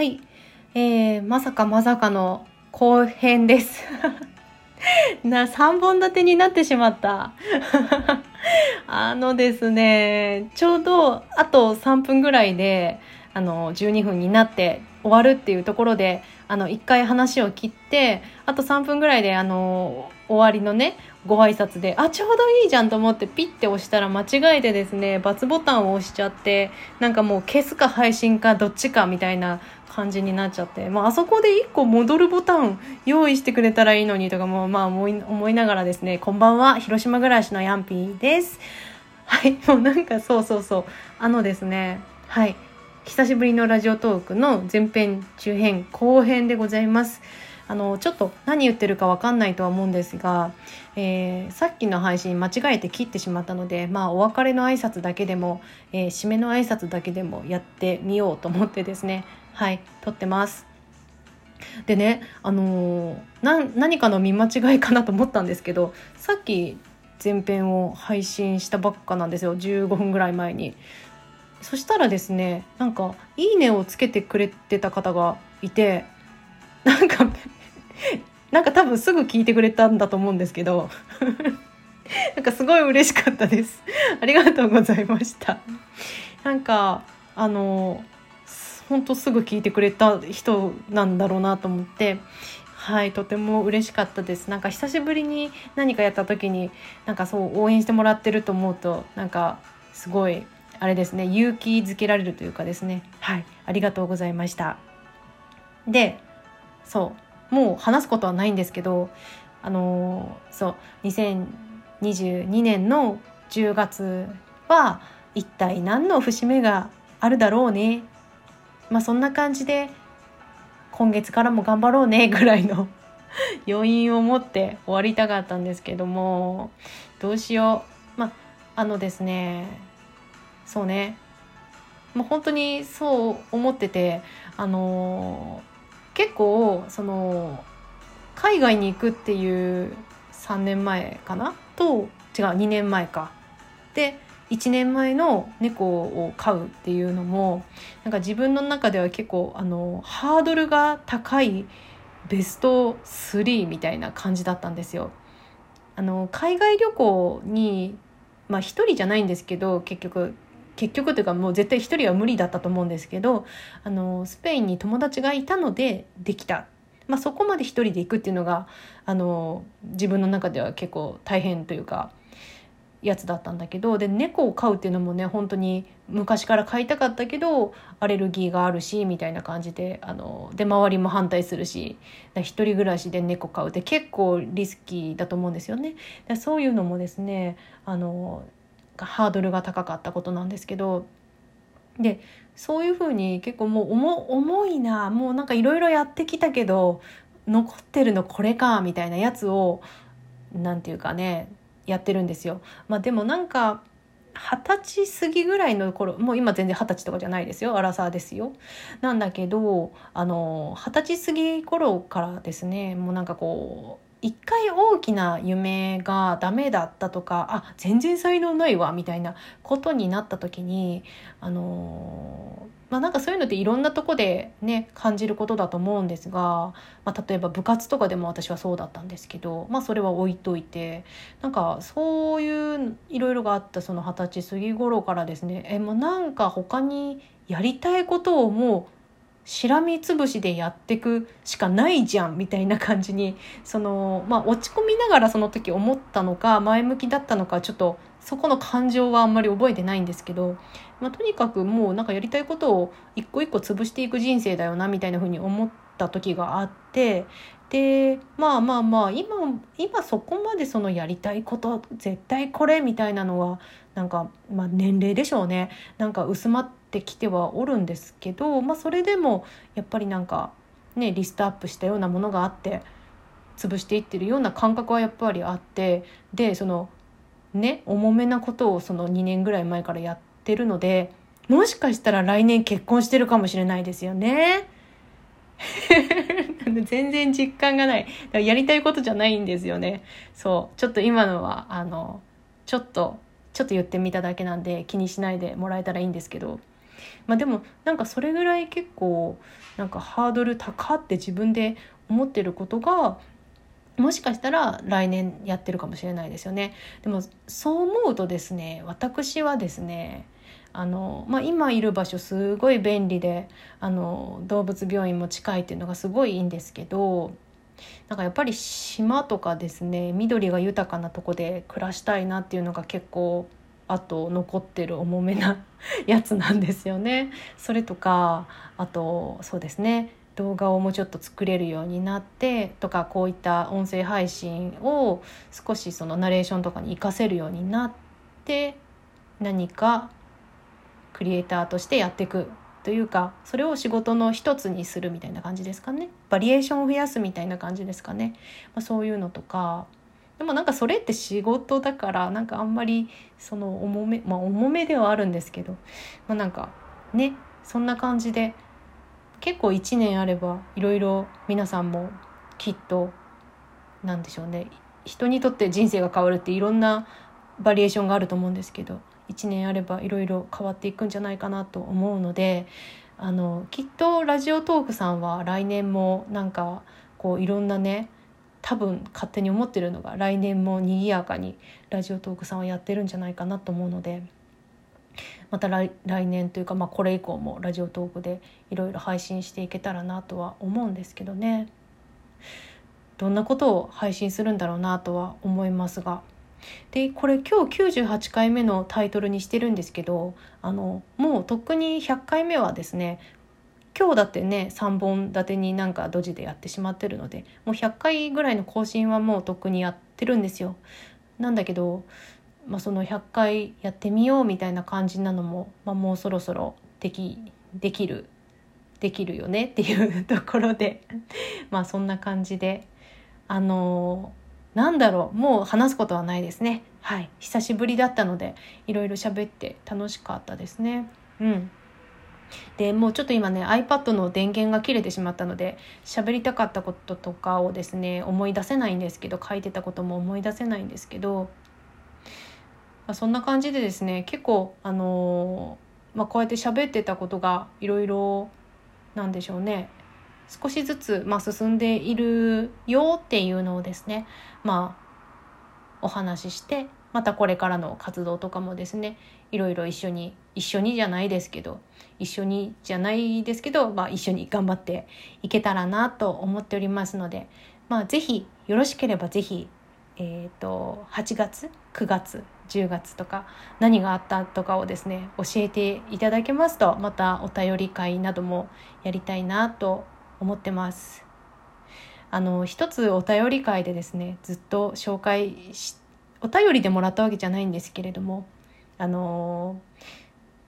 はい。えー、まさかまさかの後編です。な、3本立てになってしまった。あのですね、ちょうどあと3分ぐらいで、あの、12分になって終わるっていうところで、あの、1回話を切って、あと3分ぐらいで、あの、終わりのね、ご挨拶で、あ、ちょうどいいじゃんと思ってピッて押したら間違えてですね、×ボタンを押しちゃって、なんかもう消すか配信かどっちかみたいな感じになっちゃって、まあ、そこで1個戻るボタン用意してくれたらいいのにとかも、まあ思い、思いながらですね、こんばんは、広島暮らしのヤンピーです。はい、もうなんかそうそうそう、あのですね、はい。久しぶりのラジオトークの前編中編後編でございます。あのちょっと何言ってるか分かんないとは思うんですが、えー、さっきの配信間違えて切ってしまったのでまあお別れの挨拶だけでも、えー、締めの挨拶だけでもやってみようと思ってですね。はい撮ってます。でねあのー、何かの見間違いかなと思ったんですけどさっき前編を配信したばっかなんですよ。15分ぐらい前に。そしたらですねなんか「いいね」をつけてくれてた方がいてなんか なんか多分すぐ聞いてくれたんだと思うんですけど なんかすごい嬉しかったです。ありがとうございました。なんかあの本当すぐ聞いてくれた人なんだろうなと思ってはいとても嬉しかったです。なんか久しぶりに何かやった時になんかそう応援してもらってると思うとなんかすごいあれですね勇気づけられるというかですね。はいありがとうございました。でそうもう話すことはないんですけどあのー、そう2022年の10月は一体何の節目があるだろうね。まあそんな感じで今月からも頑張ろうねぐらいの 余韻を持って終わりたかったんですけどもどうしよう。まああのですねそうね。もう本当にそう思っててあのー、結構その海外に行くっていう3年前かな？と違う2年前か。で1年前の猫を飼うっていうのもなんか自分の中では結構あのハードルが高いベスト3みたいな感じだったんですよ。あの海外旅行にまあ人じゃないんですけど結局結局というかもう絶対一人は無理だったと思うんですけどあのスペインに友達がいたのでできた、まあ、そこまで一人で行くっていうのがあの自分の中では結構大変というかやつだったんだけどで猫を飼うっていうのもね本当に昔から飼いたかったけどアレルギーがあるしみたいな感じであので周りも反対するし一人暮らしで猫飼うって結構リスキーだと思うんですよね。そういうのもですねあのハードルが高かったことなんですけどでそういうふうに結構もう重いなもうなんかいろいろやってきたけど残ってるのこれかみたいなやつを何て言うかねやってるんですよ。まあ、でもなんか二十歳過ぎぐらいの頃もう今全然二十歳とかじゃないですよアラサーですよ。なんだけどあの二十歳過ぎ頃からですねもうなんかこう一回大きな夢がダメだったとかあ全然才能ないわみたいなことになった時にあのまあなんかそういうのっていろんなとこでね感じることだと思うんですが、まあ、例えば部活とかでも私はそうだったんですけど、まあ、それは置いといてなんかそういういろいろがあったその二十歳過ぎ頃からですねえもうなんか他にやりたいことをもうしらみつぶしでやってくしかないじゃんみたいな感じにその、まあ、落ち込みながらその時思ったのか前向きだったのかちょっとそこの感情はあんまり覚えてないんですけど、まあ、とにかくもうなんかやりたいことを一個一個潰していく人生だよなみたいな風に思った時があってでまあまあまあ今今そこまでそのやりたいこと絶対これみたいなのはなんか、まあ、年齢でしょうね。なんか薄まってってきてはおるんですけど、まあ、それでもやっぱりなんかねリストアップしたようなものがあって潰していってるような感覚はやっぱりあってでそのね重めなことをその2年ぐらい前からやってるのでもしかしたら来年結婚してるかもしれないですよね。全然実感がない。やりたいことじゃないんですよね。そう。ちょっと今のは、あの、ちょっと、ちょっと言ってみただけなんで気にしないでもらえたらいいんですけど。まあでもなんかそれぐらい結構なんかハードル高って自分で思ってることがもしかしたら来年やってるかもしれないですよね。でもそう思うとですね私はですねあの、まあ、今いる場所すごい便利であの動物病院も近いっていうのがすごいいいんですけどなんかやっぱり島とかですね緑が豊かなとこで暮らしたいなっていうのが結構あと残ってる重めな やつなんですよね。それとかあとそうですね。動画をもうちょっと作れるようになってとかこういった音声配信を少しそのナレーションとかに活かせるようになって何かクリエイターとしてやっていくというかそれを仕事の一つにするみたいな感じですかね。バリエーションを増やすみたいな感じですかね、まあ、そういうのとかでもなんかそれって仕事だからなんかあんまりその重めまあ重めではあるんですけど、まあ、なんかねそんな感じで結構1年あればいろいろ皆さんもきっとなんでしょうね人にとって人生が変わるっていろんなバリエーションがあると思うんですけど1年あればいろいろ変わっていくんじゃないかなと思うのであのきっとラジオトークさんは来年もなんかこういろんなね多分勝手に思ってるのが来年も賑やかにラジオトークさんはやってるんじゃないかなと思うのでまた来年というか、まあ、これ以降もラジオトークでいろいろ配信していけたらなとは思うんですけどね。どんなことを配信するんだろうなとは思いますが。でこれ今日98回目のタイトルにしてるんですけどあのもうとっくに100回目はですね今日だってね3本立てになんかドジでやってしまってるのでもう100回ぐらいの更新はもうとっくにやってるんですよ。なんだけど、まあ、その100回やってみようみたいな感じなのも、まあ、もうそろそろできできるできるよね っていうところで。まあそんな感じで。あのなんだろうもう話すことはないですね。はい。久しぶりだったのでいろいろ喋って楽しかったですね。うん。でもうちょっと今ね iPad の電源が切れてしまったので喋りたかったこととかをですね思い出せないんですけど書いてたことも思い出せないんですけど、まあ、そんな感じでですね結構あのー、まあ、こうやって喋ってたことがいろいろなんでしょうね少しずつ、まあ、進んでいるよっていうのをですねまあお話ししてまたこれからの活動とかもですねいろいろ一緒に一緒にじゃないですけど一緒にじゃないですけど、まあ、一緒に頑張っていけたらなと思っておりますので、まあ、ぜひよろしければぜひ、えーと、8月9月10月とか何があったとかをですね教えていただけますとまたお便り会などもやりたいなと思ってます。あの一つお便り会でですねずっと紹介しお便りでもらったわけじゃないんですけれどもあの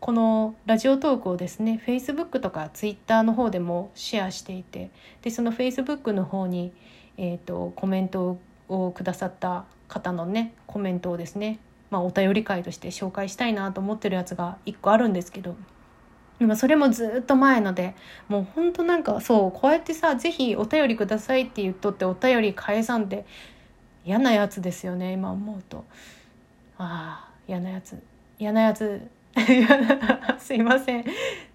このラジオトークをですね Facebook とか Twitter の方でもシェアしていてでその Facebook の方に、えーと、コメントをくださった方のねコメントをですね、まあ、お便り会として紹介したいなと思ってるやつが1個あるんですけど今それもずっと前のでもうほんとなんかそうこうやってさ是非お便りくださいって言っとってお便り返さんで嫌なやつですよね今思うと。ああ嫌なやつ。嫌なやつ。すいません。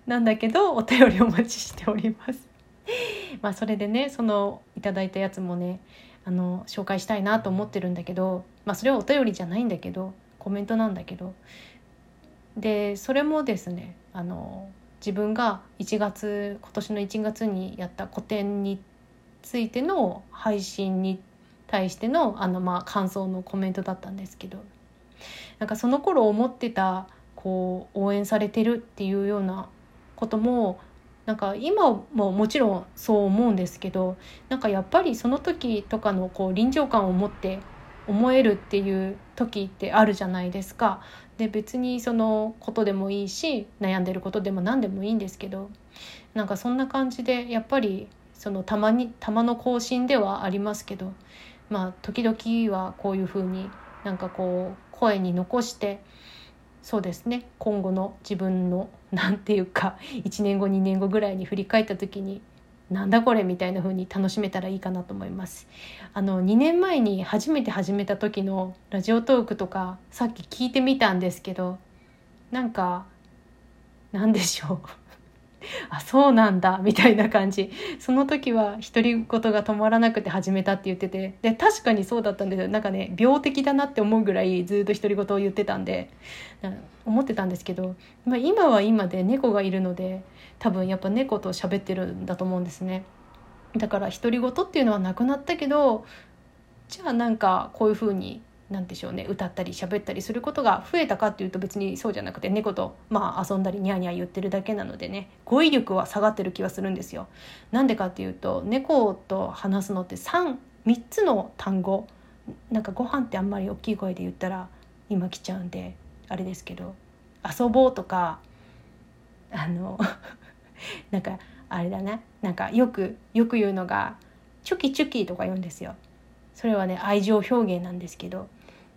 なんだけどお便りお待ちしております。まあそれでねそのいただいたやつもねあの紹介したいなと思ってるんだけどまあそれはお便りじゃないんだけどコメントなんだけど。でそれもですねあの自分が1月今年の1月にやった個展についての配信に対してのあのまあ感想のコメントだったんですけどなんかその頃思ってたこう応援されてるっていうようなこともなんか今ももちろんそう思うんですけどなんかやっぱりその時とかのこう臨場感を持って思えるっていう時ってあるじゃないですか。で別にそのことでもいいし悩んでることでも何でもいいんですけどなんかそんな感じでやっぱりそのたまにたまの更新ではありますけどまあ時々はこういうふうになんかこう声に残してそうですね今後の自分の何て言うか1年後2年後ぐらいに振り返った時になんだこれみたいな風に楽しめたらいいかなと思います。あの2年前に初めて始めた時のラジオトークとかさっき聞いてみたんですけどなんかなんでしょうあそうなんだみたいな感じ。その時は独り言が止まらなくて始めたって言ってて。で確かにそうだったんですよ。なんかね病的だなって思うぐらいずっと独り言を言ってたんで。思ってたんですけど、まあ、今は今で猫がいるので多分やっぱ猫と喋ってるんだと思うんですね。だから独り言っていうのはなくなったけどじゃあなんかこういう風に何でしょうね歌ったり喋ったりすることが増えたかっていうと別にそうじゃなくて猫とまあ遊んだりニャーニャー言ってるだけなのでね語彙力は下がってる気はするんですよ。なんでかっていうと猫と話すのって 3, 3つの単語なんかご飯ってあんまり大きい声で言ったら今来ちゃうんであれですけど遊ぼうとかあの なんかあれだねなんかよくよく言うのがチョキチョキとか言うんですよ。それはね愛情表現なんですけど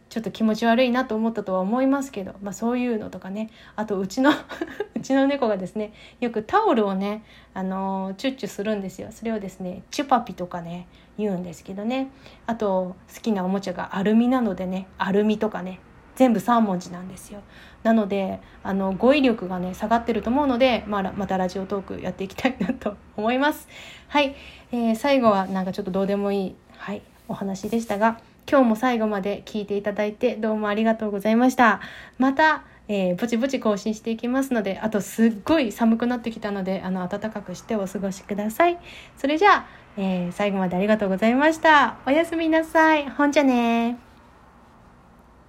ちょっと気持ち悪いなと思ったとは思いますけど、まあ、そういうのとかね。あとうちの うちの猫がですねよくタオルをね、あのー、チュッチュするんですよ。それをですねチュパピとかね言うんですけどね。あと好きなおもちゃがアルミなのでねアルミとかね全部3文字なんですよ。なのであの語彙力がね下がってると思うので、まあ、またラジオトークやっていきたいなと思います。はい、えー、最後はなんかちょっとどうでもいい。はい。お話でしたが今日も最後まで聞いていただいてどうもありがとうございました。またえー、ぼちぼち更新していきますのであとすっごい寒くなってきたのであの暖かくしてお過ごしください。それじゃあ、えー、最後までありがとうございました。おやすみなさい。ほんじゃね